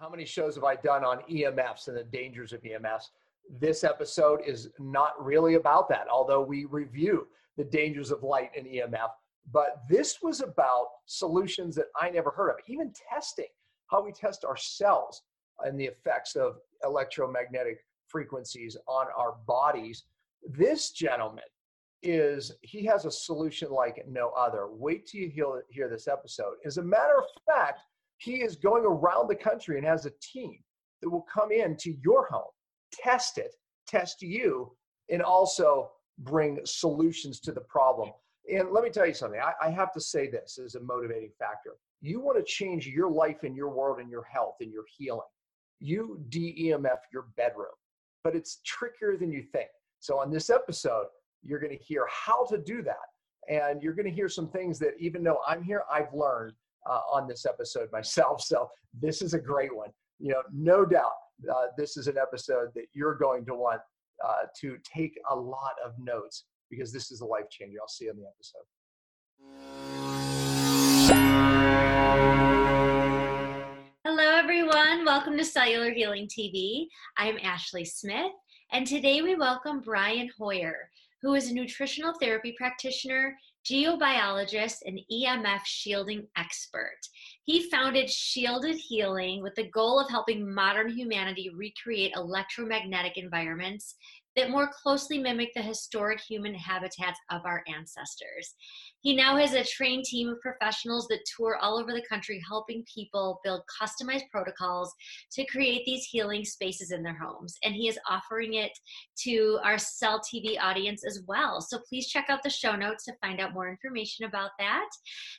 how many shows have I done on EMFs and the dangers of EMFs? This episode is not really about that, although we review the dangers of light and EMF. But this was about solutions that I never heard of, even testing how we test ourselves and the effects of electromagnetic frequencies on our bodies. This gentleman is, he has a solution like no other. Wait till you hear this episode. As a matter of fact, he is going around the country and has a team that will come in to your home, test it, test you, and also bring solutions to the problem. And let me tell you something, I, I have to say this as a motivating factor. You want to change your life and your world and your health and your healing. You DEMF your bedroom, but it's trickier than you think. So, on this episode, you're going to hear how to do that. And you're going to hear some things that, even though I'm here, I've learned uh, on this episode myself. So, this is a great one. You know, no doubt, uh, this is an episode that you're going to want uh, to take a lot of notes because this is a life changer. I'll see you on the episode. Hello, everyone. Welcome to Cellular Healing TV. I'm Ashley Smith, and today we welcome Brian Hoyer, who is a nutritional therapy practitioner, geobiologist, and EMF shielding expert. He founded Shielded Healing with the goal of helping modern humanity recreate electromagnetic environments that more closely mimic the historic human habitats of our ancestors. He now has a trained team of professionals that tour all over the country helping people build customized protocols to create these healing spaces in their homes. And he is offering it to our Cell TV audience as well. So please check out the show notes to find out more information about that.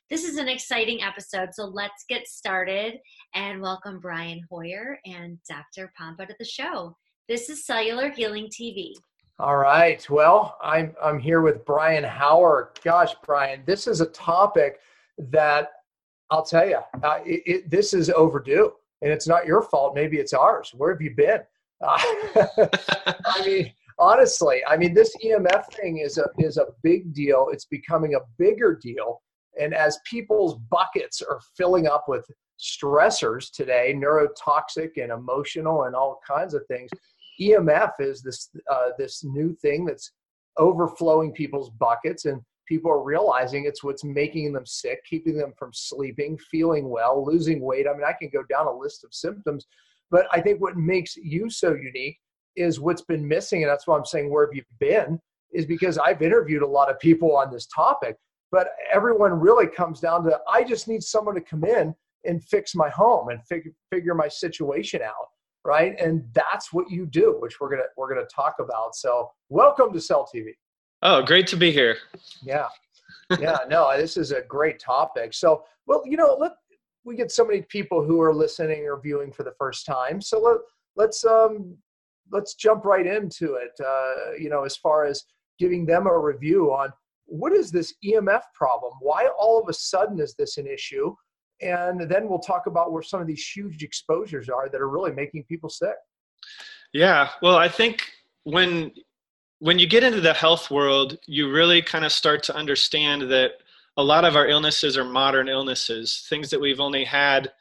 This is an exciting episode, so let's get started and welcome Brian Hoyer and Dr. Pompa to the show. This is Cellular Healing TV. All right. Well, I'm I'm here with Brian Hoyer. Gosh, Brian, this is a topic that I'll tell you, uh, it, it, this is overdue, and it's not your fault. Maybe it's ours. Where have you been? Uh, I mean, honestly, I mean, this EMF thing is a is a big deal. It's becoming a bigger deal, and as people's buckets are filling up with stressors today, neurotoxic and emotional and all kinds of things, EMF is this uh, this new thing that's overflowing people's buckets, and people are realizing it's what's making them sick, keeping them from sleeping, feeling well, losing weight. I mean, I can go down a list of symptoms, but I think what makes you so unique is what's been missing, and that's why I'm saying where have you been? Is because I've interviewed a lot of people on this topic, but everyone really comes down to I just need someone to come in and fix my home and fig- figure my situation out right? And that's what you do, which we're gonna we're gonna talk about. So welcome to Cell TV. Oh, great to be here. Yeah, yeah. no, this is a great topic. So, well, you know, let we get so many people who are listening or viewing for the first time. So let let's um let's jump right into it. Uh, you know, as far as giving them a review on what is this EMF problem? Why all of a sudden is this an issue? And then we'll talk about where some of these huge exposures are that are really making people sick. Yeah well i think when when you get into the health world you really kind of start to understand that a lot of our illnesses are modern illnesses things that we've only had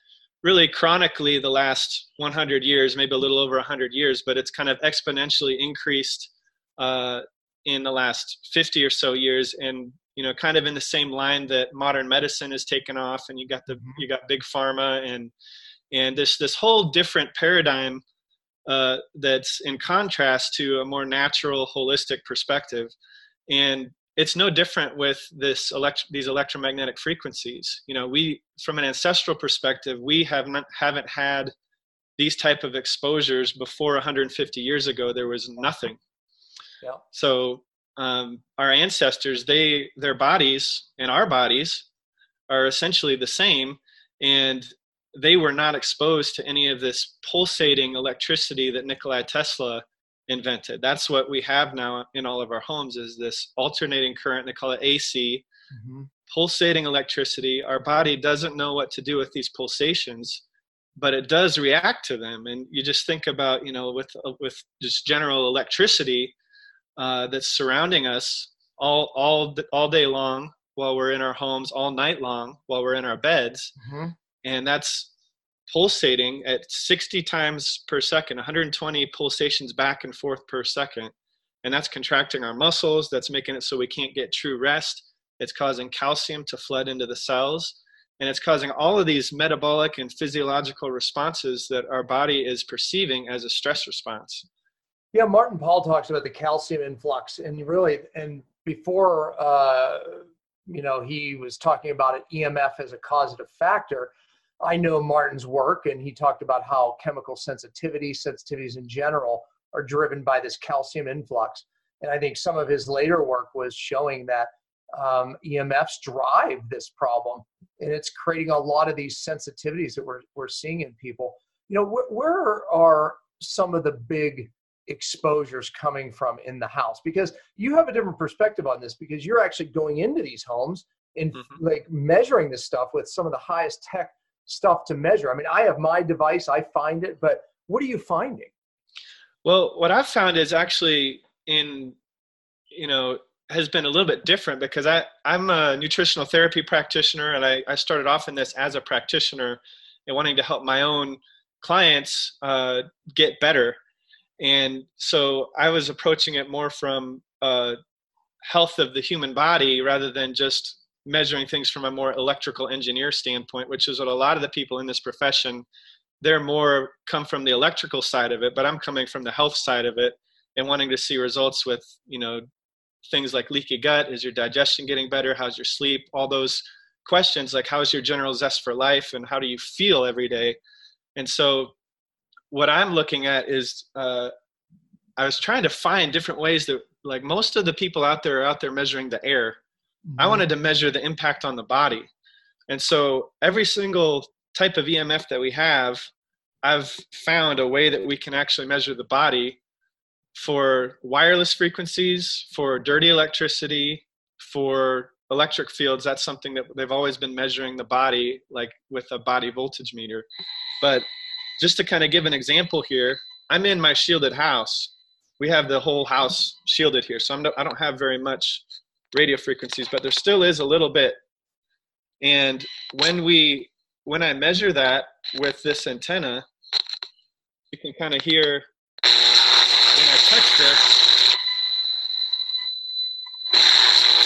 really chronically the last 100 years maybe a little over 100 years but it's kind of exponentially increased uh, in the last 50 or so years and you know kind of in the same line that modern medicine has taken off and you got the mm-hmm. you got big pharma and and this this whole different paradigm uh, that's in contrast to a more natural holistic perspective and it's no different with this elect- these electromagnetic frequencies you know we from an ancestral perspective we have not haven't had these type of exposures before 150 years ago there was nothing yeah. so um, our ancestors they their bodies and our bodies are essentially the same and they were not exposed to any of this pulsating electricity that Nikola Tesla invented. That's what we have now in all of our homes is this alternating current, they call it AC, mm-hmm. pulsating electricity. Our body doesn't know what to do with these pulsations, but it does react to them. And you just think about, you know, with with just general electricity, uh, that's surrounding us all all all day long while we're in our homes all night long while we're in our beds mm-hmm. and that's pulsating at 60 times per second, 120 pulsations back and forth per second. And that's contracting our muscles. That's making it so we can't get true rest. It's causing calcium to flood into the cells. And it's causing all of these metabolic and physiological responses that our body is perceiving as a stress response. Yeah, Martin Pall talks about the calcium influx, and really, and before, uh, you know, he was talking about it, EMF as a causative factor. I know Martin's work, and he talked about how chemical sensitivity, sensitivities in general, are driven by this calcium influx. And I think some of his later work was showing that um, EMFs drive this problem, and it's creating a lot of these sensitivities that we're we're seeing in people. You know, wh- where are some of the big exposures coming from in the house? Because you have a different perspective on this because you're actually going into these homes and mm-hmm. like measuring this stuff with some of the highest tech stuff to measure. I mean, I have my device, I find it, but what are you finding? Well, what I've found is actually in, you know, has been a little bit different because I, I'm a nutritional therapy practitioner and I, I started off in this as a practitioner and wanting to help my own clients uh, get better. And so I was approaching it more from uh, health of the human body rather than just measuring things from a more electrical engineer standpoint, which is what a lot of the people in this profession, they're more come from the electrical side of it, but I'm coming from the health side of it and wanting to see results with, you know, things like leaky gut, is your digestion getting better, how's your sleep, all those questions like how's your general zest for life and how do you feel every day. And so what I'm looking at is uh, I was trying to find different ways that like most of the people out there are out there measuring the air Mm-hmm. I wanted to measure the impact on the body. And so every single type of EMF that we have, I've found a way that we can actually measure the body for wireless frequencies, for dirty electricity, for electric fields. That's something that they've always been measuring the body, like with a body voltage meter. But just to kind of give an example here, I'm in my shielded house. We have the whole house shielded here, so I'm, I don't have very much radio frequencies, but there still is a little bit. And when we when I measure that with this antenna, you can kind of hear when I touch this,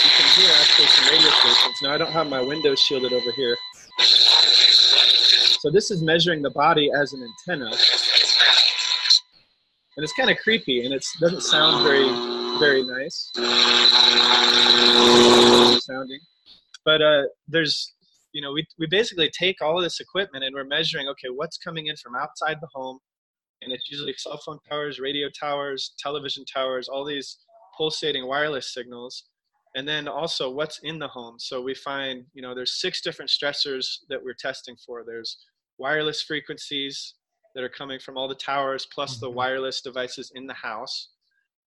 you can hear actually some radio stations. Now I don't have my windows shielded over here. So this is measuring the body as an antenna. And it's kind of creepy and it doesn't sound very very nice sounding. But uh, there's, you know, we, we basically take all of this equipment and we're measuring, okay, what's coming in from outside the home. And it's usually cell phone towers, radio towers, television towers, all these pulsating wireless signals. And then also what's in the home. So we find, you know, there's six different stressors that we're testing for. There's wireless frequencies that are coming from all the towers, plus the mm-hmm. wireless devices in the house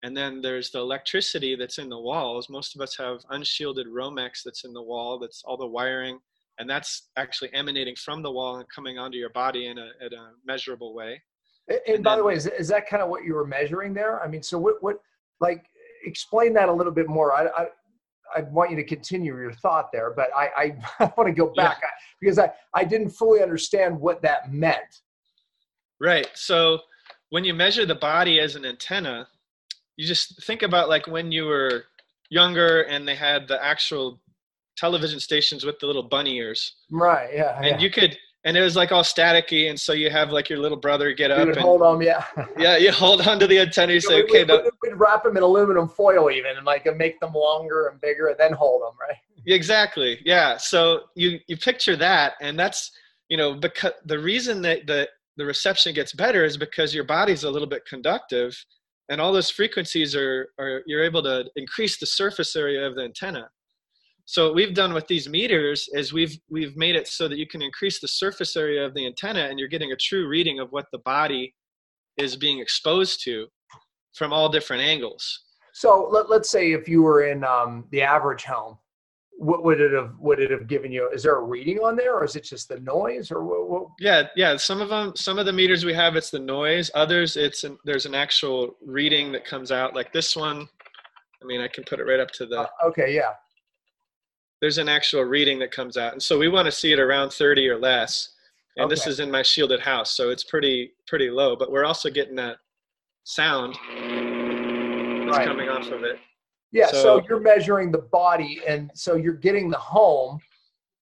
and then there's the electricity that's in the walls. Most of us have unshielded Romex that's in the wall, that's all the wiring, and that's actually emanating from the wall and coming onto your body in a, in a measurable way. And, and by then, the way, is, is that kind of what you were measuring there? I mean, so what, what like, explain that a little bit more. I, I, I want you to continue your thought there, but I, I, I want to go back yeah. because I, I didn't fully understand what that meant. Right. So when you measure the body as an antenna, you just think about like when you were younger and they had the actual television stations with the little bunny ears. Right. Yeah. And yeah. you could, and it was like all staticky, and so you have like your little brother get up and hold on, yeah. yeah, you hold on to the antenna. You say, we, okay, we'd, we'd wrap them in aluminum foil even, and like make them longer and bigger, and then hold them, right? Exactly. Yeah. So you you picture that, and that's you know because the reason that the the reception gets better is because your body's a little bit conductive and all those frequencies are, are you're able to increase the surface area of the antenna so what we've done with these meters is we've we've made it so that you can increase the surface area of the antenna and you're getting a true reading of what the body is being exposed to from all different angles. So let, let's say if you were in um, the average home what would it have would it have given you? Is there a reading on there or is it just the noise or what, what? yeah yeah some of them some of the meters we have it's the noise. Others it's an, there's an actual reading that comes out. Like this one i mean i can put it right up to the uh, okay yeah there's an actual reading that comes out and so we want to see it around 30 or less and Okay. this is in my shielded house, so it's pretty pretty low. But we're also getting that sound that's Right. coming off of it. Yeah, so, So- you're measuring the body, and so you're getting the home,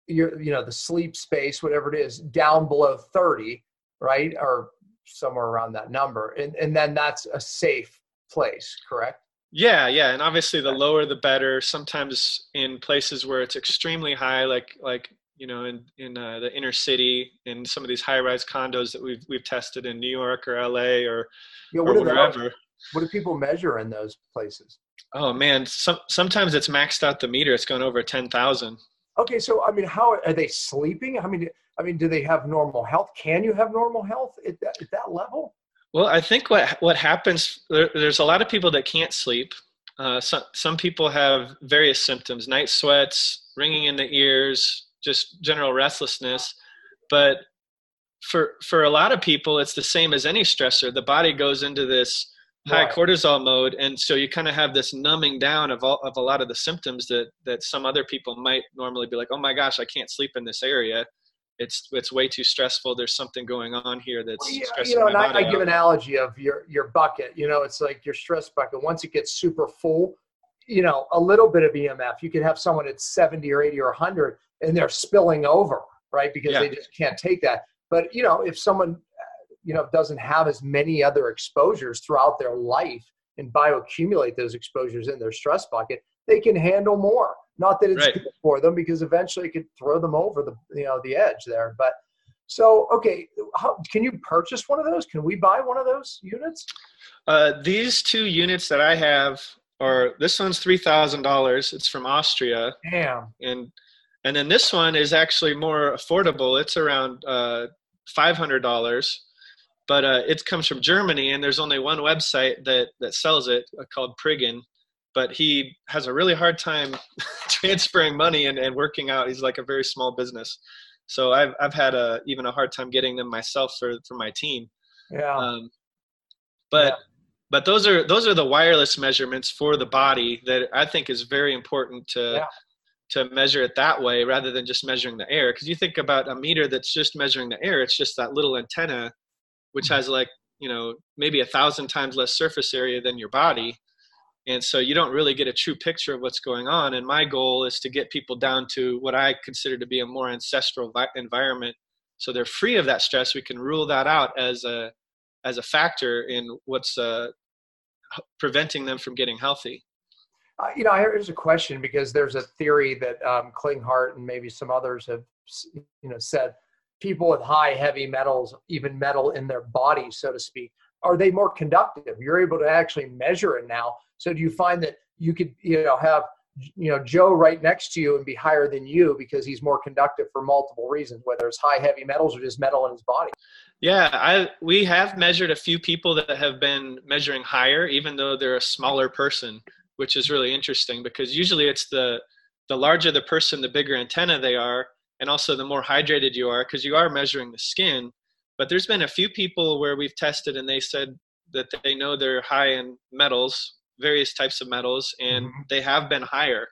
you're you know the sleep space, whatever it is, down below 30, right, or somewhere around that number, and and then that's a safe place, correct? Yeah, yeah, and obviously the lower the better. Sometimes in places where it's extremely high, like like you know in in uh, the inner city, in some of these high-rise condos that we've we've tested in New York or LA or Yeah, what, do they- wherever. what do people measure in those places? Oh man, some sometimes it's maxed out the meter. It's gone over ten thousand. Okay, so I mean, how are they sleeping? I mean, I mean, do they have normal health? Can you have normal health at that, at that level? Well, I think what what happens there, there's a lot of people that can't sleep. Uh, some some people have various symptoms: night sweats, ringing in the ears, just general restlessness. But for for a lot of people, it's the same as any stressor. The body goes into this high Right. cortisol mode, and so you kind of have this numbing down of all, of a lot of the symptoms that that some other people might normally be like, "Oh my gosh, I can't sleep in this area." It's it's way too stressful. There's something going on here that's Well, yeah, stressing you know, and I, I give out. analogy of your your bucket. You know, it's like your stress bucket. Once it gets super full, you know, a little bit of EMF, you could have someone at 70 or 80 or 100, and they're spilling over, right? Because Yeah. they just can't take that. But you know, if someone, you know, doesn't have as many other exposures throughout their life and bioaccumulate those exposures in their stress bucket, they can handle more. Not that it's Right. good for them, because eventually it could throw them over the you know the edge there, but. So, okay, how, can you purchase one of those? Can we buy one of those units? Uh, these two units that I have are this one's three thousand dollars. It's from Austria, Damn. and and then this one is actually more affordable. It's around uh, five hundred dollars, but uh, it comes from Germany, and there's only one website that that sells it uh, called Priggin. But he has a really hard time transferring money and, and working out. He's like a very small business, so I've I've had a even a hard time getting them myself for for my team. Yeah. Um, but Yeah. but those are those are the wireless measurements for the body that I think is very important to Yeah. to measure it that way rather than just measuring the air. Because you think about a meter that's just measuring the air, it's just that little antenna, which Mm-hmm. has like you know maybe a thousand times less surface area than your body. And so you don't really get a true picture of what's going on. And my goal is to get people down to what I consider to be a more ancestral vi- environment, so they're free of that stress. We can rule that out as a as a factor in what's uh, preventing them from getting healthy. Uh, you know, here's a question because there's a theory that um, Klinghardt and maybe some others have, you know, said people with high heavy metals, even metal in their body, so to speak, are they more conductive? You're able to actually measure it now. So do you find that you could, you know, have, you know, Joe right next to you and be higher than you because he's more conductive for multiple reasons, whether it's high heavy metals or just metal in his body? Yeah, I we have measured a few people that have been measuring higher, even though they're a smaller person, which is really interesting because usually it's the the larger the person, the bigger antenna they are, and also the more hydrated you are because you are measuring the skin. But there's been a few people where we've tested and they said that they know they're high in metals, various types of metals, and Mhm. they have been higher.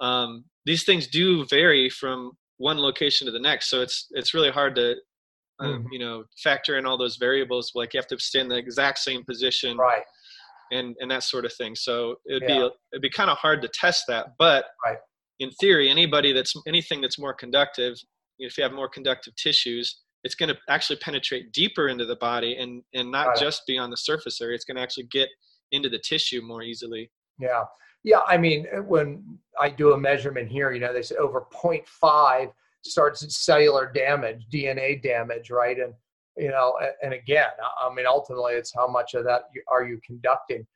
Um, these things do vary from one location to the next, so it's it's really hard to um, Mhm. you know factor in all those variables like you have to stay in the exact same position Right. and and that sort of thing so it'd Yeah. be it'd be kind of hard to test that but Right. in theory anybody that's anything that's more conductive if you have more conductive tissues it's going to actually penetrate deeper into the body and and not it. just be on the surface area it's going to actually get into the tissue more easily Yeah. Yeah. I mean, uh, when I do a measurement here, you know, they say over 0.5 starts cellular damage, DNA damage, right? And, you know, and again, I- mean, ultimately, it's how much of that are you conducting,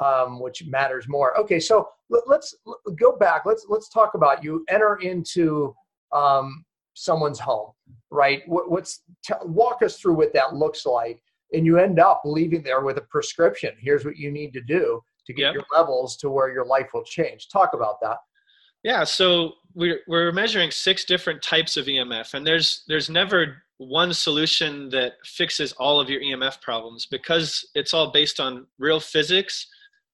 um, which matters more. Okay. So let, let's go back. Let's, let's talk about you enter into um, someone's home, right? What, what's, t- walk us through what that looks like. And you end up leaving there with a prescription. Here's what you need to do to get Yep. your levels to where your life will change. Talk about that. Yeah, so we're we're measuring six different types of EMF, and there's there's never one solution that fixes all of your EMF problems because it's all based on real physics.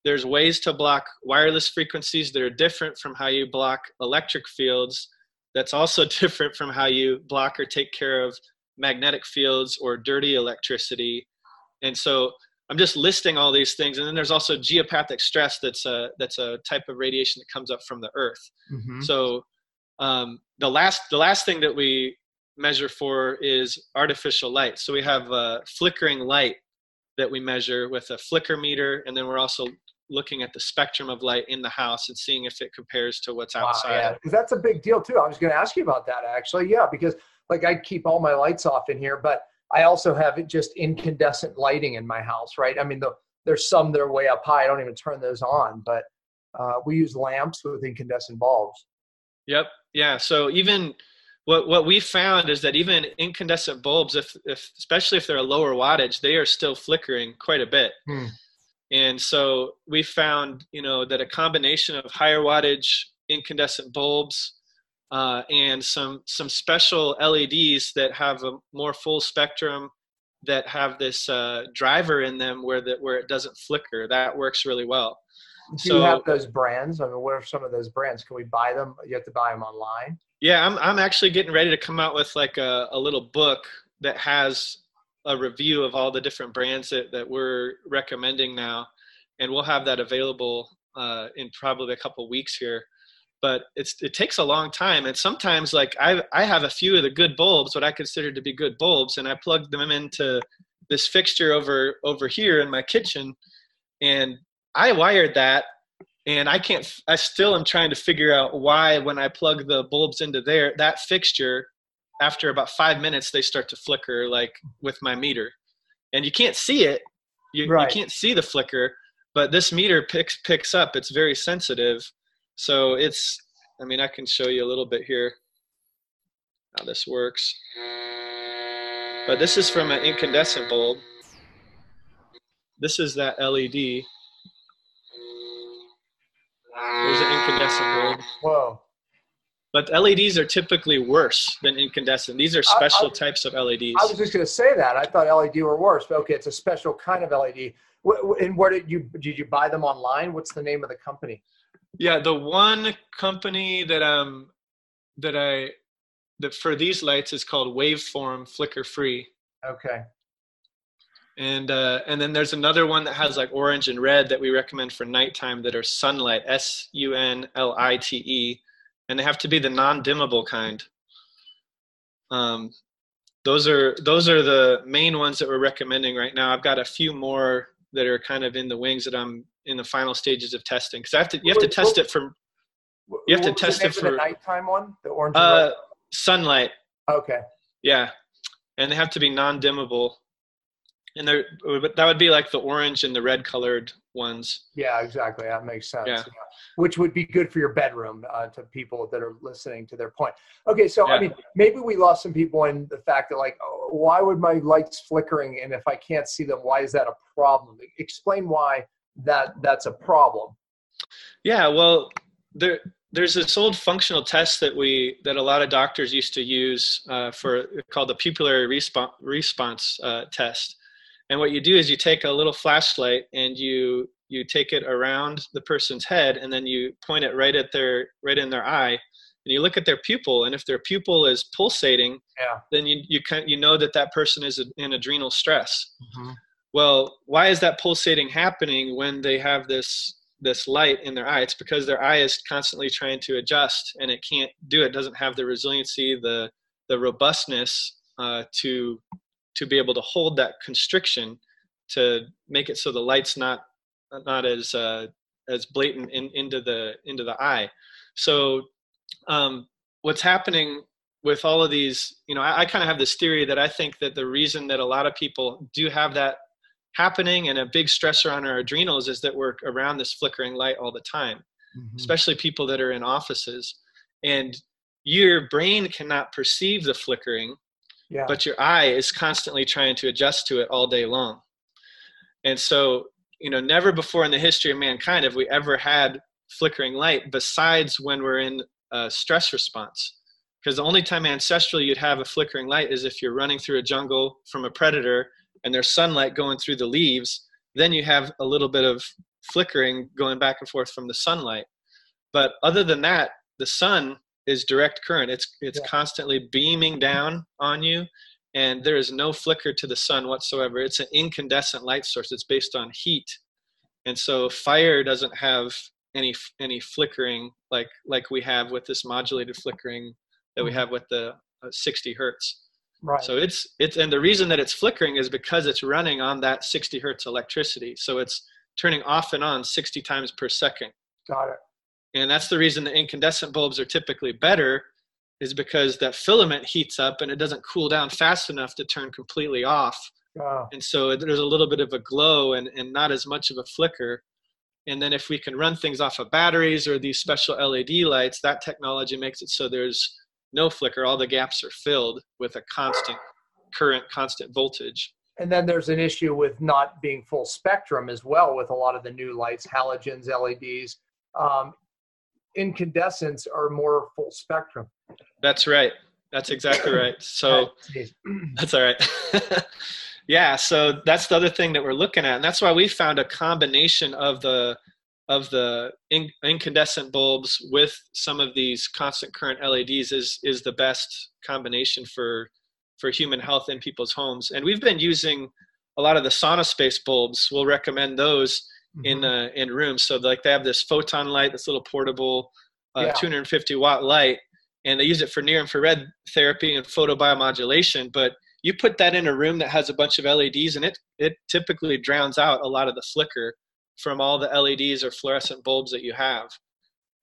There's ways to block wireless frequencies that are different from how you block electric fields. That's also different from how you block or take care of magnetic fields or dirty electricity. And so I'm just listing all these things. And then there's also geopathic stress that's a, that's a type of radiation that comes up from the earth. Mm-hmm. So um, the last the last thing that we measure for is artificial light. So we have a flickering light that we measure with a flicker meter, and then we're also looking at the spectrum of light in the house and seeing if it compares to what's outside. Wow, yeah, that's a big deal too. I was going to ask you about that actually. Yeah, because like I keep all my lights off in here, but I also have just incandescent lighting in my house, right? I mean, the, there's some that are way up high. I don't even turn those on, but uh, we use lamps with incandescent bulbs. Yep. Yeah. So even what what we found is that even incandescent bulbs, if, if especially if they're a lower wattage, they are still flickering quite a bit. Hmm. And so we found, you know, that a combination of higher wattage incandescent bulbs uh, and some some special LEDs that have a more full spectrum that have this uh, driver in them where that where it doesn't flicker. That works really well. Do so, you have those brands? I mean, what are some of those brands? Can we buy them? You have to buy them online. Yeah, I'm I'm actually getting ready to come out with like a, a little book that has a review of all the different brands that, that we're recommending now, and we'll have that available uh, in probably a couple weeks here. But it's it takes a long time, and sometimes like I I have a few of the good bulbs, what I consider to be good bulbs, and I plug them into this fixture over over here in my kitchen, and I wired that and I can't, I still am trying to figure out why when I plug the bulbs into there, that fixture, after about five minutes, they start to flicker like with my meter. And you can't see it. You, right. you can't see the flicker, but this meter picks, picks up. It's very sensitive. So it's, I mean, I can show you a little bit here how this works. But this is from an incandescent bulb. This is that LED there's an incandescent bulb. Whoa. But LEDs are typically worse than incandescent. These are special I, I, types of LEDs. I was just going to say that. I thought LED were worse, but okay, it's a special kind of LED. And where did you did you buy them online? What's the name of the company? Yeah, the one company that um that I that for these lights is called Waveform Flicker Free. Okay and uh, and then there's another one that has like orange and red that we recommend for nighttime that are Sunlite S U N L I T E, and they have to be the non-dimmable kind. Um, those are those are the main ones that we're recommending right now. I've got a few more that are kind of in the wings that I'm in the final stages of testing. Because I have to you have to test it for you have to test it for the nighttime one? The orange uh, Sunlite. Okay. Yeah, and they have to be non-dimmable and there that would be like the orange and the red colored ones. Yeah exactly. That makes sense. Yeah. Yeah. which would be good for your bedroom uh, to people that are listening to their point. Okay so yeah. i mean maybe we lost some people in the fact that like oh, why would my lights flickering and if i can't see them why is that a problem? Explain why that that's a problem. Yeah well there there's this old functional test that we that a lot of doctors used to use uh, for called the pupillary response response uh, test and what you do is you take a little flashlight and you you take it around the person's head and then you point it right at their right in their eye and you look at their pupil and if their pupil is pulsating yeah. then you you can you know that that person is in adrenal stress mm-hmm. well why is that pulsating happening when they have this this light in their eye it's because their eye is constantly trying to adjust and it can't do it, it doesn't have the resiliency the the robustness uh, to to be able to hold that constriction to make it so the light's not not as uh, as blatant in, into the into the eye. So um, what's happening with all of these, you know, I, I kind of have this theory that I think that the reason that a lot of people do have that happening and a big stressor on our adrenals is that we're around this flickering light all the time, mm-hmm. especially people that are in offices. And your brain cannot perceive the flickering yeah. but your eye is constantly trying to adjust to it all day long. And so you know never before in the history of mankind have we ever had flickering light besides when we're in a stress response. Because the only time ancestrally you'd have a flickering light is if you're running through a jungle from a predator and there's sunlight going through the leaves then you have a little bit of flickering going back and forth from the sunlight. But other than that the sun is direct current. It's it's yeah. constantly beaming down on you, and there is no flicker to the sun whatsoever. It's an incandescent light source. It's based on heat, and so fire doesn't have any any flickering like like we have with this modulated flickering that we mm-hmm. have with the uh, 60 hertz. Right. So it's it's and the reason that it's flickering is because it's running on that 60 hertz electricity. So it's turning off and on 60 times per second. Got it. And that's the reason the incandescent bulbs are typically better is because that filament heats up and it doesn't cool down fast enough to turn completely off. Wow. And so there's a little bit of a glow and, and not as much of a flicker. And then if we can run things off of batteries or these special LED lights, that technology makes it so there's no flicker. All the gaps are filled with a constant current, constant voltage. And then there's an issue with not being full spectrum as well with a lot of the new lights, halogens, LEDs. Um, incandescents are more full spectrum. That's right. That's exactly right. So that's all right. yeah, so that's the other thing that we're looking at, and that's why we found a combination of the of the incandescent bulbs with some of these constant current LEDs is is the best combination for for human health in people's homes. And we've been using a lot of the SaunaSpace bulbs. We'll recommend those mm-hmm. in uh, in rooms. So like they have this photon light, this little portable uh, yeah. 250 watt light, and they use it for near infrared therapy and photobiomodulation. But you put that in a room that has a bunch of LEDs, and it it typically drowns out a lot of the flicker from all the LEDs or fluorescent bulbs that you have.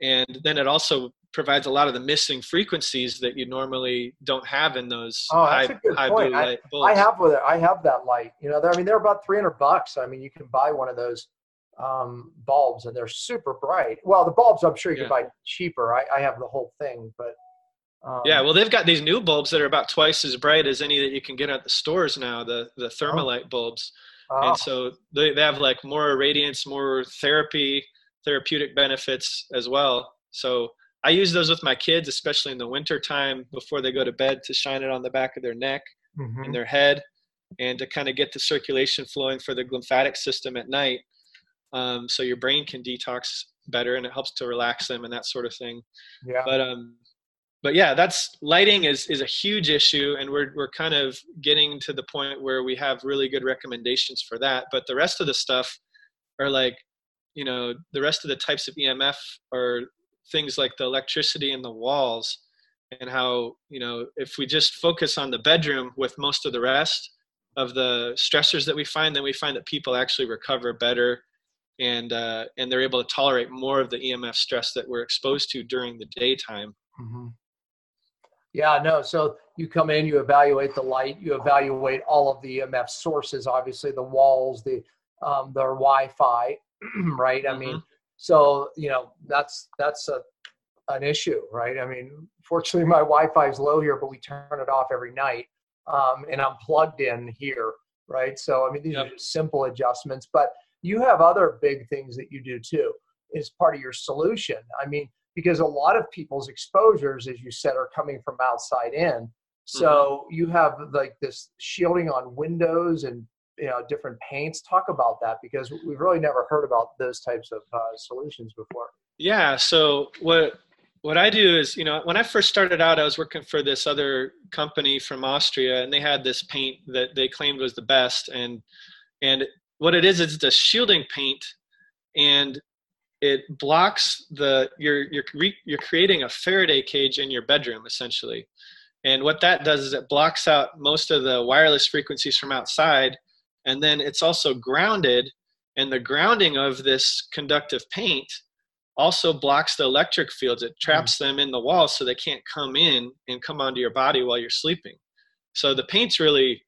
And then it also provides a lot of the missing frequencies that you normally don't have in those oh, high, that's a good high point. blue light I. I have with it. I have that light. You know, I mean, they're about 300 bucks. I mean, you can buy one of those um, bulbs and they're super bright. Well, the bulbs I'm sure you yeah. can buy cheaper. I, I have the whole thing, but um, yeah, well, they've got these new bulbs that are about twice as bright as any that you can get at the stores now. The the oh. Thermalite oh. bulbs, oh. and so they they have like more radiance, more therapy, therapeutic benefits as well. So I use those with my kids, especially in the winter time before they go to bed, to shine it on the back of their neck mm-hmm. and their head, and to kind of get the circulation flowing for the lymphatic system at night, um, so your brain can detox better and it helps to relax them and that sort of thing. Yeah. But um, but yeah, that's lighting is is a huge issue, and we're we're kind of getting to the point where we have really good recommendations for that. But the rest of the stuff are like, you know, the rest of the types of EMF are things like the electricity in the walls, and how you know if we just focus on the bedroom with most of the rest of the stressors that we find, then we find that people actually recover better and uh, and they're able to tolerate more of the EMF stress that we're exposed to during the daytime. Mm-hmm. Yeah, no. So you come in, you evaluate the light, you evaluate all of the EMF sources, obviously the walls, the um, their Wi-Fi, right? Mm-hmm. I mean, mm-hmm. so you know that's that's a an issue, right? I mean, fortunately my Wi-Fi is low here, but we turn it off every night, um, and I'm plugged in here, right? So I mean, these yep. are simple adjustments, but you have other big things that you do too as part of your solution. I mean, because a lot of people's exposures, as you said, are coming from outside in. So mm-hmm. you have like this shielding on windows and you know different paints. Talk about that because we've really never heard about those types of uh, solutions before. Yeah. So what what I do is, you know, when I first started out, I was working for this other company from Austria, and they had this paint that they claimed was the best. And and what it is, it's a shielding paint, and it blocks the you're you're you're creating a Faraday cage in your bedroom essentially, and what that does is it blocks out most of the wireless frequencies from outside, and then it's also grounded, and the grounding of this conductive paint also blocks the electric fields. It traps mm. them in the wall so they can't come in and come onto your body while you're sleeping. So the paint's really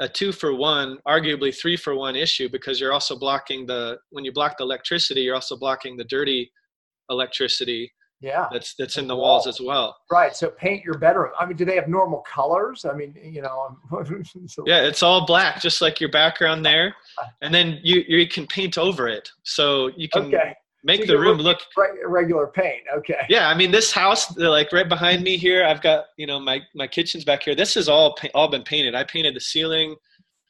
a two for one, arguably three for one issue because you're also blocking the when you block the electricity, you're also blocking the dirty electricity. Yeah, that's that's in the walls as well. Right. So paint your bedroom. I mean, do they have normal colors? I mean, you know. so yeah, it's all black, just like your background there, and then you you can paint over it, so you can. Okay make so the room look regular paint okay. Yeah i mean this house like right behind me here i've got you know my my kitchen's back here. This has all all been painted. I painted the ceiling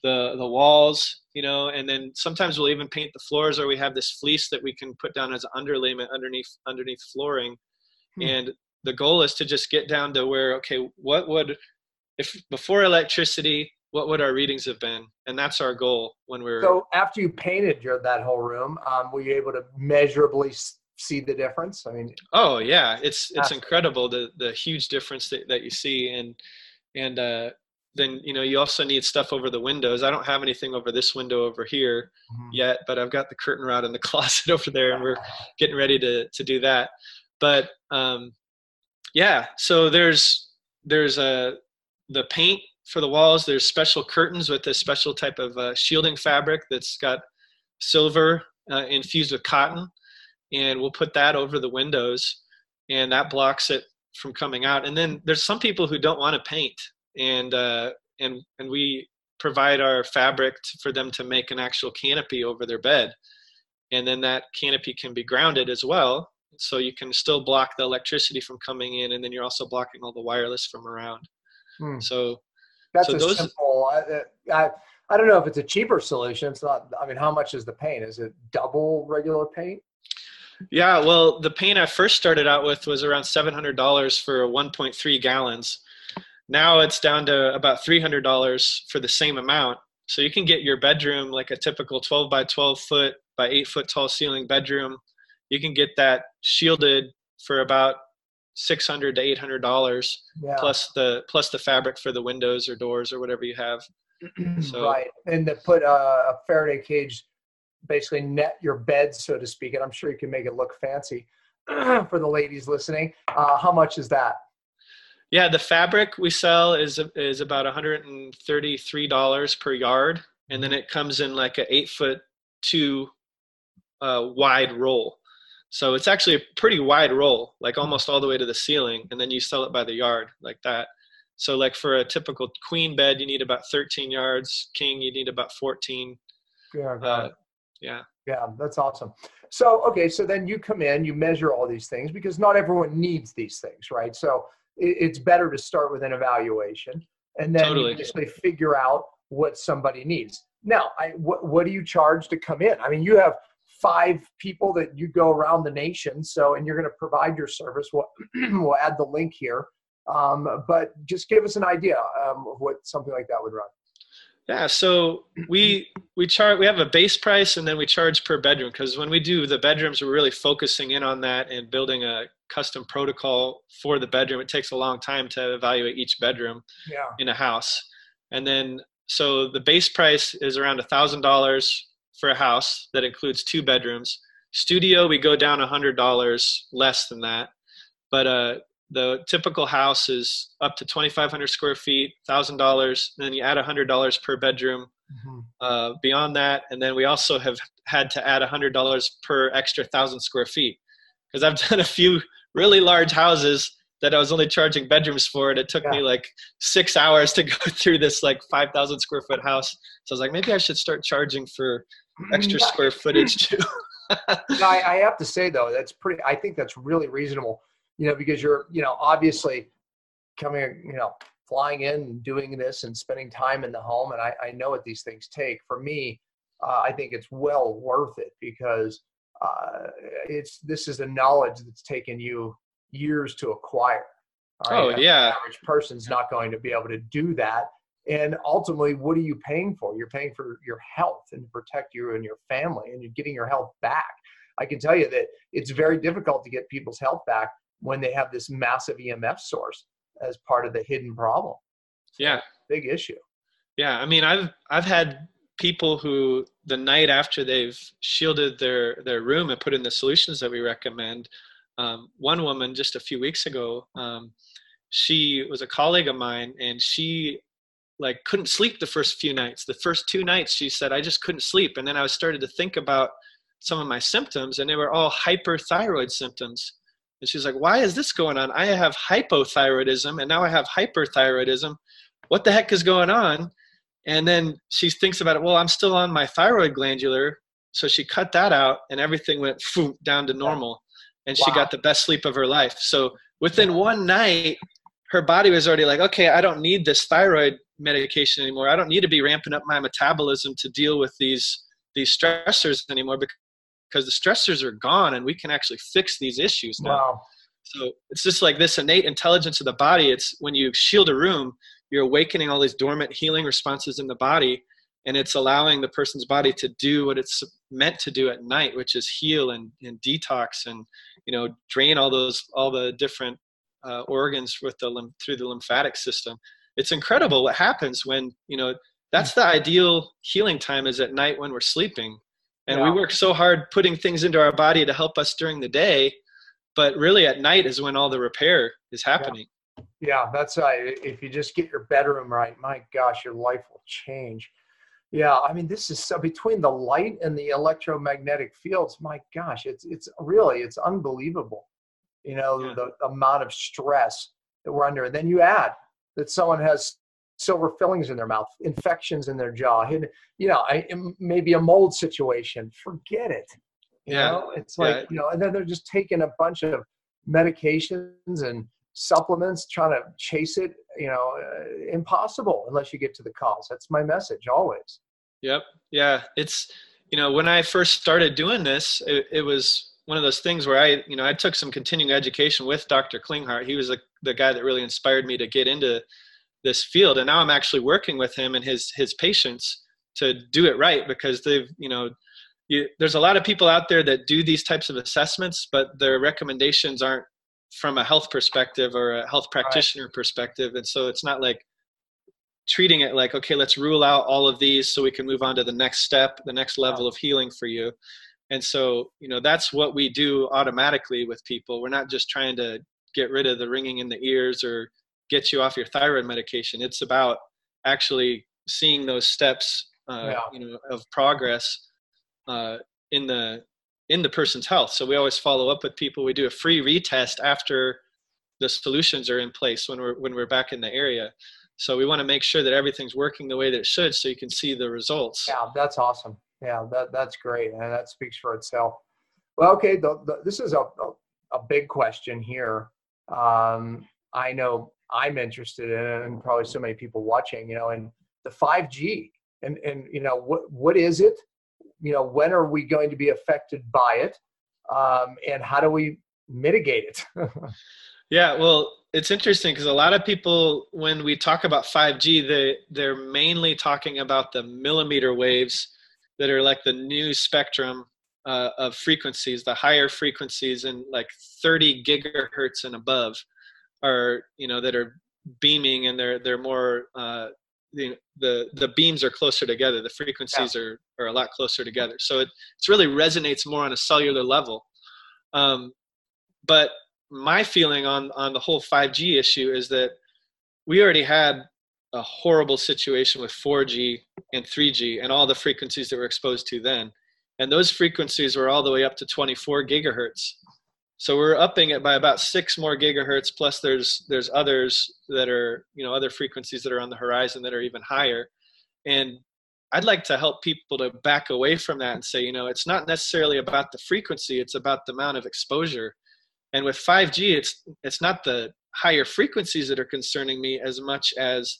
the the walls you know and then sometimes we'll even paint the floors or we have this fleece that we can put down as an underlayment underneath underneath flooring. Hmm. and the goal is to just get down to where okay what would if before electricity, what would our readings have been? And that's our goal when we're. So after you painted your that whole room, um, were you able to measurably see the difference? I mean, oh yeah, it's it's incredible the the huge difference that, that you see, and and uh, then you know you also need stuff over the windows. I don't have anything over this window over here mm-hmm. yet, but I've got the curtain rod in the closet over there, and we're getting ready to to do that. But um, yeah, so there's there's a uh, the paint for the walls. There's special curtains with a special type of uh, shielding fabric that's got silver uh, infused with cotton, and we'll put that over the windows, and that blocks it from coming out. And then there's some people who don't want to paint, and uh, and and we provide our fabric for them to make an actual canopy over their bed, and then that canopy can be grounded as well, so you can still block the electricity from coming in, and then you're also blocking all the wireless from around. Hmm. So that's so a those, simple. I, I, I don't know if it's a cheaper solution. It's not. I mean, how much is the paint? Is it double regular paint? Yeah, well, the paint I first started out with was around seven hundred dollars for 1.3 gallons. Now it's down to about three hundred dollars for the same amount. So you can get your bedroom like a typical 12 by 12 foot by 8 foot tall ceiling bedroom. You can get that shielded for about 600 to 800 dollars yeah. plus the plus the fabric for the windows or doors or whatever you have. So, right. And to put a, a faraday cage basically net your bed so to speak and i'm sure you can make it look fancy for the ladies listening. Uh, how much is that? Yeah the fabric we sell is is about 133 dollars per yard and then it comes in like a eight foot two uh, wide roll so it's actually a pretty wide roll, like almost all the way to the ceiling, and then you sell it by the yard like that. So like for a typical queen bed, you need about 13 yards. King, you need about 14. Yeah. Uh, yeah. Yeah, that's awesome. So okay, so then you come in, you measure all these things because not everyone needs these things, right? So it's better to start with an evaluation and then totally. you basically figure out what somebody needs. Now, I, what, what do you charge to come in? I mean, you have five people that you go around the nation. So, and you're going to provide your service. We'll, we'll add the link here. Um, but just give us an idea um, of what something like that would run. Yeah, so we we charge we have a base price and then we charge per bedroom because when we do the bedrooms, we're really focusing in on that and building a custom protocol for the bedroom. It takes a long time to evaluate each bedroom yeah. in a house, and then so the base price is around a thousand dollars for a house that includes two bedrooms. Studio, we go down a hundred dollars less than that, but uh, the typical house is up to 2,500 square feet, thousand dollars. Then you add a hundred dollars per bedroom. Mm-hmm. Uh, beyond that, and then we also have had to add a hundred dollars per extra thousand square feet because I've done a few really large houses that I was only charging bedrooms for, and it took yeah. me like six hours to go through this like 5,000 square foot house. So I was like, maybe I should start charging for extra square footage too. no, I, I, have to say though, that's pretty. I think that's really reasonable. You know, because you're, you know, obviously coming, you know, flying in and doing this and spending time in the home, and I, I know what these things take. For me, uh, I think it's well worth it because uh, it's this is a knowledge that's taken you years to acquire. Right? Oh yeah, average person's not going to be able to do that and ultimately, what are you paying for? You're paying for your health and to protect you and your family, and you're getting your health back. I can tell you that it's very difficult to get people's health back when they have this massive EMF source as part of the hidden problem. So yeah, big issue. Yeah, I mean, I've I've had people who the night after they've shielded their their room and put in the solutions that we recommend. Um, one woman just a few weeks ago, um, she was a colleague of mine, and she like couldn't sleep the first few nights. The first two nights, she said, I just couldn't sleep. And then I started to think about some of my symptoms, and they were all hyperthyroid symptoms. And she's like, Why is this going on? I have hypothyroidism, and now I have hyperthyroidism. What the heck is going on? And then she thinks about it. Well, I'm still on my thyroid glandular. So she cut that out, and everything went down to normal. And wow. she got the best sleep of her life. So within one night, her body was already like, okay, I don't need this thyroid medication anymore. I don't need to be ramping up my metabolism to deal with these these stressors anymore because the stressors are gone and we can actually fix these issues now. Wow. So it's just like this innate intelligence of the body. It's when you shield a room, you're awakening all these dormant healing responses in the body and it's allowing the person's body to do what it's meant to do at night which is heal and, and detox and you know drain all those all the different uh, organs with the through the lymphatic system it's incredible what happens when you know that's the ideal healing time is at night when we're sleeping. And yeah. we work so hard putting things into our body to help us during the day but really at night is when all the repair is happening. Yeah, yeah that's right if you just get your bedroom right my gosh your life will change. Yeah i mean this is so between the light and the electromagnetic fields my gosh it's it's really it's unbelievable you know yeah. the, the amount of stress that we're under. And then you add that someone has silver fillings in their mouth, infections in their jaw, and, you know, I, maybe a mold situation. Forget it. You yeah. know, it's like, yeah. you know, and then they're just taking a bunch of medications and supplements trying to chase it, you know, uh, impossible unless you get to the cause. That's my message always. Yep. Yeah. It's, you know, when I first started doing this, it, it was one of those things where I, you know, I took some continuing education with Dr. Klinghardt. He was the, the guy that really inspired me to get into this field. And now I'm actually working with him and his, his patients to do it right because they've, you know, you, there's a lot of people out there that do these types of assessments, but their recommendations aren't from a health perspective or a health practitioner right. perspective. And so it's not like treating it like, okay, let's rule out all of these so we can move on to the next step, the next level yeah. of healing for you and so you know that's what we do automatically with people. We're not just trying to get rid of the ringing in the ears or get you off your thyroid medication. It's about actually seeing those steps uh, yeah. you know of progress uh, in the in the person's health. So we always follow up with people. We do a free retest after the solutions are in place when we're when we're back in the area. So we want to make sure that everything's working the way that it should so you can see the results. Yeah that's awesome yeah, that that's great, and that speaks for itself. Well, okay, the, the, this is a, a, a big question here. Um, I know I'm interested in, and probably so many people watching. You know, and the 5G, and and you know what what is it? You know, when are we going to be affected by it, um, and how do we mitigate it? yeah, well, it's interesting because a lot of people, when we talk about 5G, they they're mainly talking about the millimeter waves that are like the new spectrum uh, of frequencies, the higher frequencies and like 30 gigahertz and above are, you know, that are beaming and they're, they're more, uh, the, the, the beams are closer together. The frequencies yeah. are, are a lot closer together. So it it's really resonates more on a cellular level. Um, but my feeling on, on the whole 5G issue is that we already had a horrible situation with 4G and 3G and all the frequencies that we're exposed to then. And those frequencies were all the way up to 24 gigahertz. So we're upping it by about six more gigahertz. Plus, there's there's others that are you know other frequencies that are on the horizon that are even higher. And I'd like to help people to back away from that and say, you know, it's not necessarily about the frequency; it's about the amount of exposure. And with 5G, it's it's not the higher frequencies that are concerning me as much as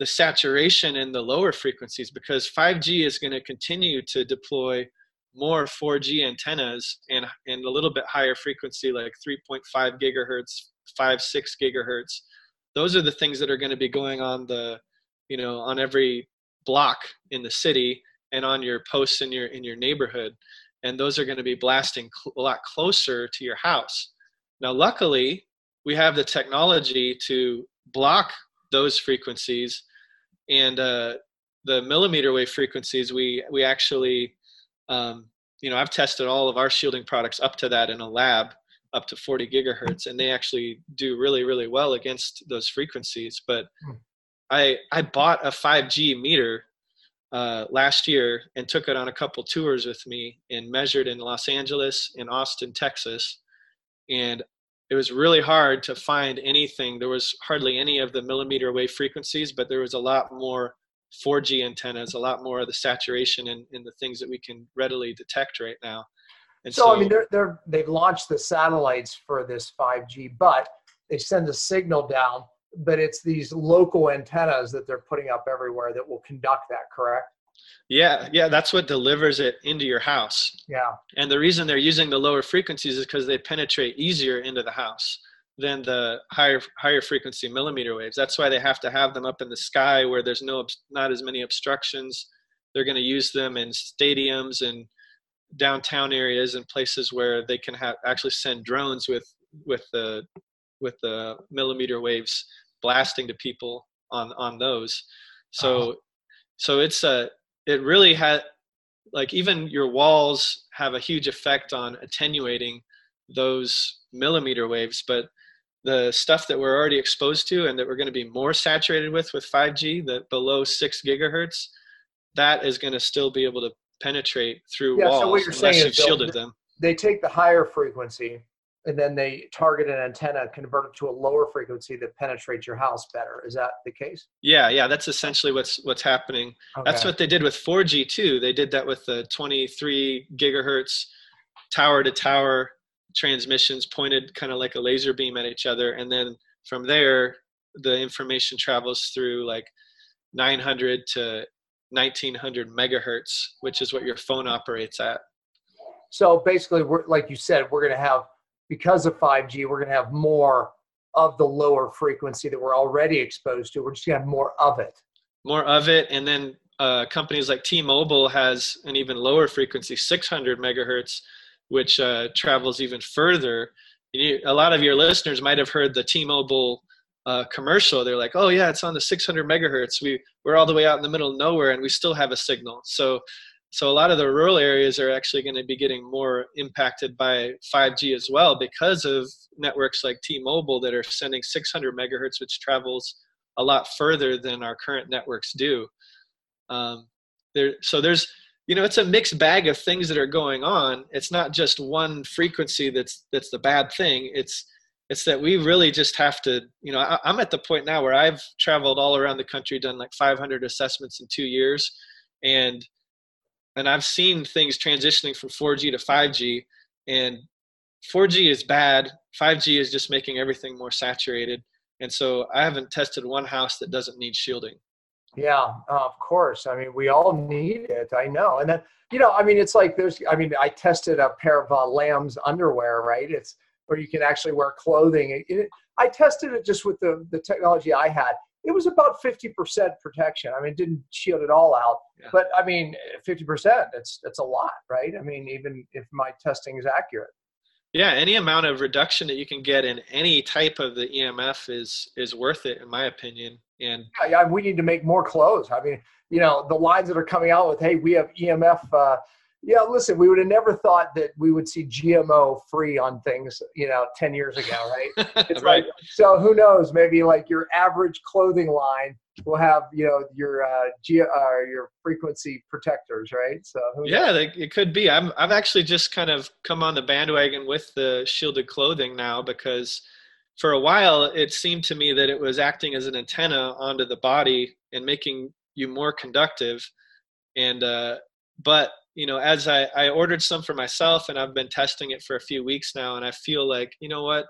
the saturation in the lower frequencies because 5G is going to continue to deploy more 4G antennas and, and a little bit higher frequency like 3.5 gigahertz, 5, 6 gigahertz. Those are the things that are going to be going on the, you know, on every block in the city and on your posts in your in your neighborhood and those are going to be blasting cl- a lot closer to your house now luckily we have the technology to block those frequencies. And uh, the millimeter wave frequencies we we actually um, you know i've tested all of our shielding products up to that in a lab up to 40 gigahertz and they actually do really really well against those frequencies. But hmm. i i bought a 5g meter uh, last year and took it on a couple tours with me and measured in los angeles in austin texas. And it was really hard to find anything. There was hardly any of the millimeter wave frequencies, but there was a lot more 4G antennas, a lot more of the saturation in, in the things that we can readily detect right now. And so, so I mean, they're, they're, they've launched the satellites for this 5G, but they send a signal down, but it's these local antennas that they're putting up everywhere that will conduct that, correct? Yeah, yeah, that's what delivers it into your house. Yeah. And the reason they're using the lower frequencies is because they penetrate easier into the house. than the higher higher frequency millimeter waves. That's why they have to have them up in the sky where there's no not as many obstructions. They're going to use them in stadiums and downtown areas and places where they can have actually send drones with with the with the millimeter waves blasting to people on on those. So uh-huh. so it's a it really had like even your walls have a huge effect on attenuating those millimeter waves but the stuff that we're already exposed to and that we're going to be more saturated with with 5G, that below six gigahertz, that is going to still be able to penetrate through yeah, walls so what you're unless saying you've shielded them. They take the higher frequency and then they target an antenna, convert it to a lower frequency that penetrates your house better. Is that the case? Yeah, yeah, that's essentially what's what's happening. Okay. That's what they did with 4G too. They did that with the 23 gigahertz tower to tower transmissions pointed kind of like a laser beam at each other and then from there the information travels through like 900 to 1900 megahertz which is what your phone operates at so basically we're like you said we're going to have because of 5g we're going to have more of the lower frequency that we're already exposed to we're just going to have more of it more of it and then uh, companies like t-mobile has an even lower frequency 600 megahertz which uh, travels even further. You, a lot of your listeners might have heard the T-Mobile uh, commercial. They're like, "Oh yeah, it's on the 600 megahertz. We we're all the way out in the middle of nowhere, and we still have a signal." So, so a lot of the rural areas are actually going to be getting more impacted by 5G as well because of networks like T-Mobile that are sending 600 megahertz, which travels a lot further than our current networks do. Um, there, so there's you know it's a mixed bag of things that are going on it's not just one frequency that's that's the bad thing it's it's that we really just have to you know I, i'm at the point now where i've traveled all around the country done like 500 assessments in two years and and i've seen things transitioning from 4g to 5g and 4g is bad 5g is just making everything more saturated and so i haven't tested one house that doesn't need shielding yeah, of course. I mean, we all need it. I know. And then, you know, I mean, it's like there's, I mean, I tested a pair of uh, Lamb's underwear, right? It's where you can actually wear clothing. It, it, I tested it just with the, the technology I had. It was about 50% protection. I mean, it didn't shield it all out, yeah. but I mean, 50%, it's, it's a lot, right? I mean, even if my testing is accurate. Yeah, any amount of reduction that you can get in any type of the EMF is is worth it, in my opinion. And yeah, yeah, we need to make more clothes. I mean, you know, the lines that are coming out with, "Hey, we have EMF." Uh, yeah, listen, we would have never thought that we would see GMO free on things, you know, 10 years ago, right? It's right. like, so who knows, maybe like your average clothing line will have, you know, your, uh, G, uh, your frequency protectors, right? So yeah, they, it could be. I'm, I've actually just kind of come on the bandwagon with the shielded clothing now because for a while it seemed to me that it was acting as an antenna onto the body and making you more conductive and uh, but you know as I, I ordered some for myself and i've been testing it for a few weeks now and i feel like you know what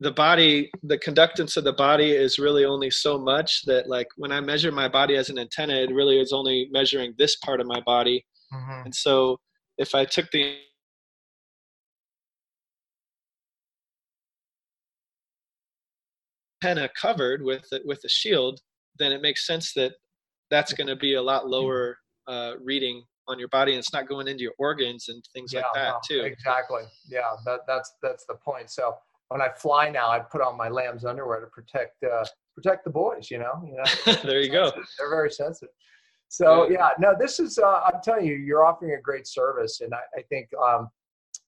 the body the conductance of the body is really only so much that like when i measure my body as an antenna it really is only measuring this part of my body mm-hmm. and so if i took the antenna covered with with a shield, then it makes sense that that's going to be a lot lower uh, reading on your body, and it's not going into your organs and things yeah, like that no, too. Exactly. Yeah, that, that's that's the point. So when I fly now, I put on my lamb's underwear to protect uh, protect the boys. You know. You know there you go. They're very sensitive. So yeah, no, this is. Uh, I'm telling you, you're offering a great service, and I, I think um,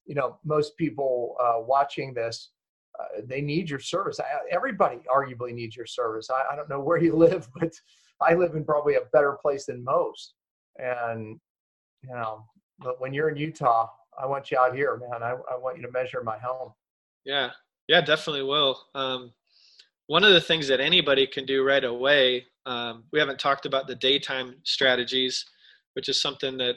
you know most people uh, watching this uh, they need your service. I, everybody arguably needs your service. I, I, don't know where you live, but I live in probably a better place than most. And you know, but when you're in Utah, I want you out here, man. I, I want you to measure my home. Yeah, yeah, definitely will. Um, one of the things that anybody can do right away. Um, we haven't talked about the daytime strategies, which is something that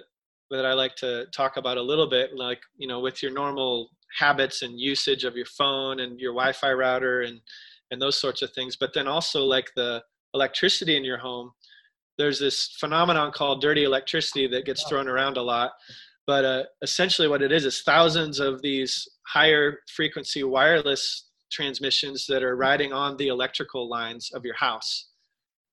that I like to talk about a little bit. Like you know, with your normal habits and usage of your phone and your Wi-Fi router and and those sorts of things. But then also like the electricity in your home. There's this phenomenon called dirty electricity that gets thrown around a lot. But uh, essentially, what it is is thousands of these higher frequency wireless transmissions that are riding on the electrical lines of your house.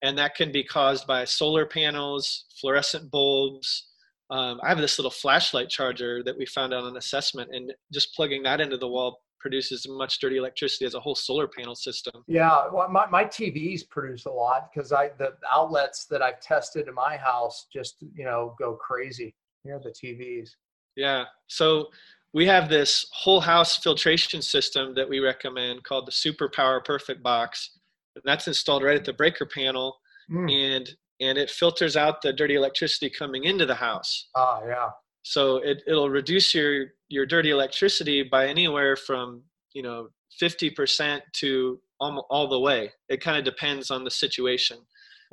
And that can be caused by solar panels, fluorescent bulbs. Um, I have this little flashlight charger that we found on an assessment, and just plugging that into the wall produces as much dirty electricity as a whole solar panel system. Yeah, well, my, my TVs produce a lot because I the outlets that I've tested in my house just you know go crazy. Here the TVs. Yeah, so we have this whole house filtration system that we recommend called the Super Power Perfect Box. And that's installed right at the breaker panel, mm. and and it filters out the dirty electricity coming into the house. Ah, yeah. So it, it'll reduce your your dirty electricity by anywhere from you know 50% to all, all the way. It kind of depends on the situation.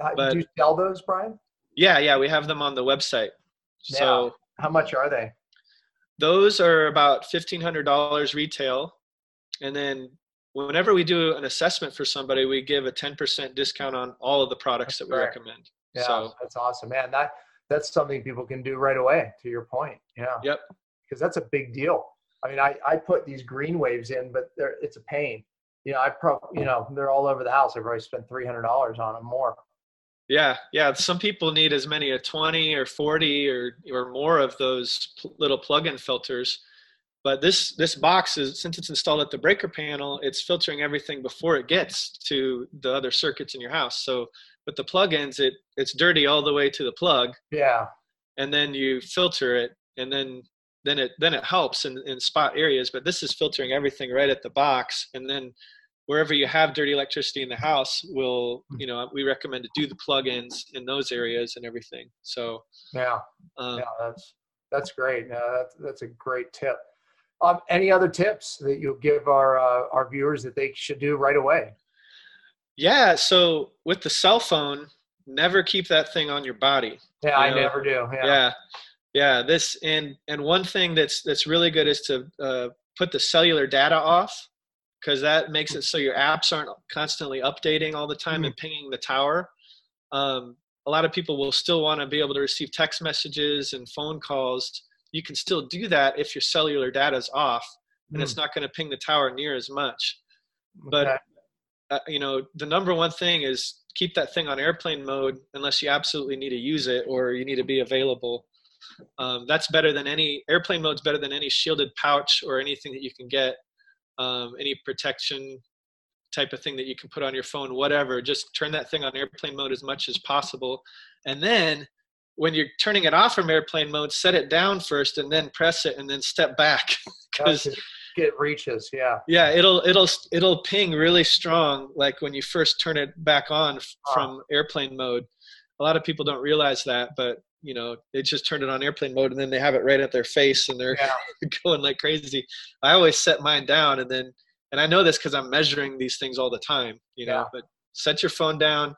Uh, but, do you sell those, Brian? Yeah, yeah, we have them on the website. Yeah. So how much are they? Those are about fifteen hundred dollars retail, and then whenever we do an assessment for somebody, we give a ten percent discount on all of the products that's that we recommend. Yeah, so, that's awesome, man. That that's something people can do right away. To your point, yeah. Yep. Because that's a big deal. I mean, I, I put these Greenwaves in, but it's a pain. You know, I pro, you know, they're all over the house. I've already spent three hundred dollars on them more. Yeah, yeah. Some people need as many as twenty or forty or or more of those pl- little plug-in filters. But this this box is since it's installed at the breaker panel, it's filtering everything before it gets to the other circuits in your house. So with the plugins, it it's dirty all the way to the plug. Yeah. And then you filter it, and then then it then it helps in, in spot areas. But this is filtering everything right at the box, and then wherever you have dirty electricity in the house, we'll you know we recommend to do the plugins in those areas and everything. So yeah, um, yeah, that's that's great. No, that's that's a great tip. Um, any other tips that you'll give our uh, our viewers that they should do right away? Yeah. So with the cell phone, never keep that thing on your body. Yeah, you I never do. Yeah. yeah. yeah. This and and one thing that's that's really good is to uh, put the cellular data off because that makes it so your apps aren't constantly updating all the time mm-hmm. and pinging the tower. Um, a lot of people will still want to be able to receive text messages and phone calls. You can still do that if your cellular data is off, and mm. it's not going to ping the tower near as much. But okay uh, you know the number one thing is keep that thing on airplane mode unless you absolutely need to use it or you need to be available. Um, that's better than any airplane mode's better than any shielded pouch or anything that you can get um, any protection type of thing that you can put on your phone whatever. Just turn that thing on airplane mode as much as possible. And then when you're turning it off from airplane mode set it down first and then press it and then step back. Because get reaches yeah. Yeah it'll it'll it'll ping really strong like when you first turn it back on ah. from airplane mode. A lot of people don't realize that but you know they just turn it on airplane mode and then they have it right at their face and they're yeah. going like crazy. I always set mine down and then and i know this because i'm measuring these things all the time you know yeah. but set your phone down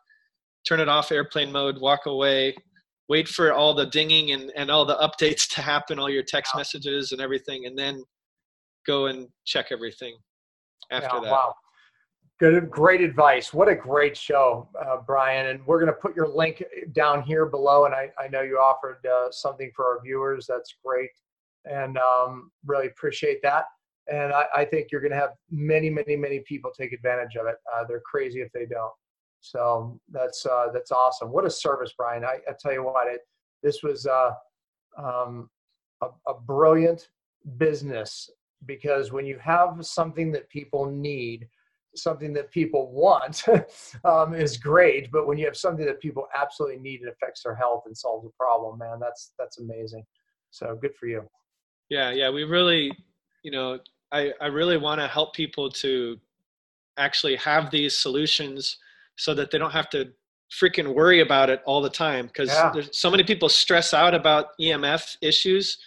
turn it off airplane mode walk away wait for all the dinging and, and all the updates to happen all your text messages and everything and then go and check everything after yeah, that. Wow. Good, great advice. What a great show, uh, Brian. And we're going to put your link down here below. And I, I know you offered uh, something for our viewers. That's great. And um, really appreciate that. And I, I think you're going to have many, many, many people take advantage of it. Uh, they're crazy if they don't. So that's uh, that's awesome. What a service, Brian. I, I tell you what, it this was uh, um, a, a brilliant business because when you have something that people need something that people want um, is great but when you have something that people absolutely need it affects their health and solves a problem man that's that's amazing so good for you yeah yeah we really you know i i really want to help people to actually have these solutions so that they don't have to freaking worry about it all the time because yeah. there's so many people stress out about emf issues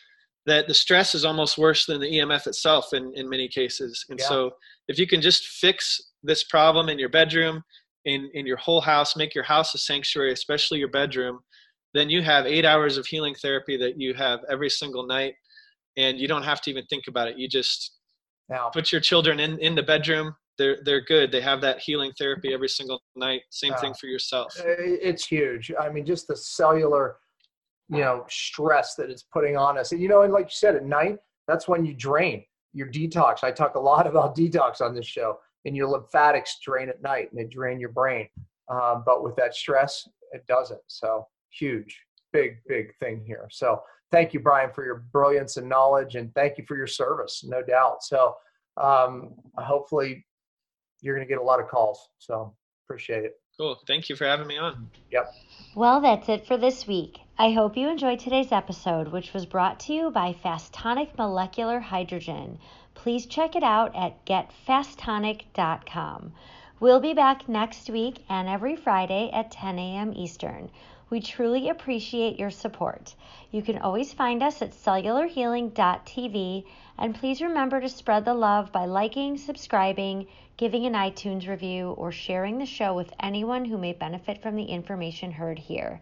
that the stress is almost worse than the EMF itself in, in many cases. And yeah. so if you can just fix this problem in your bedroom, in, in your whole house, make your house a sanctuary, especially your bedroom, then you have eight hours of healing therapy that you have every single night. And you don't have to even think about it. You just now, put your children in, in the bedroom. They're, they're good. They have that healing therapy every single night. Same thing for yourself. It's huge. I mean, just the cellular you know stress that it's putting on us and you know and like you said at night that's when you drain your detox i talk a lot about detox on this show and your lymphatics drain at night and they drain your brain. Um, but with that stress, it doesn't. So huge, big, big thing here. So thank you, Brian, for your brilliance and knowledge, and thank you for your service, no doubt. So um, hopefully you're going to get a lot of calls. So appreciate it. Cool. Thank you for having me on. Yep. Well, that's it for this week. I hope you enjoyed today's episode, which was brought to you by Fastonic Molecular Hydrogen. Please check it out at getfastonic.com. We'll be back next week and every Friday at 10 a.m. Eastern. We truly appreciate your support. You can always find us at cellularhealing.tv and please remember to spread the love by liking, subscribing, giving an iTunes review, or sharing the show with anyone who may benefit from the information heard here.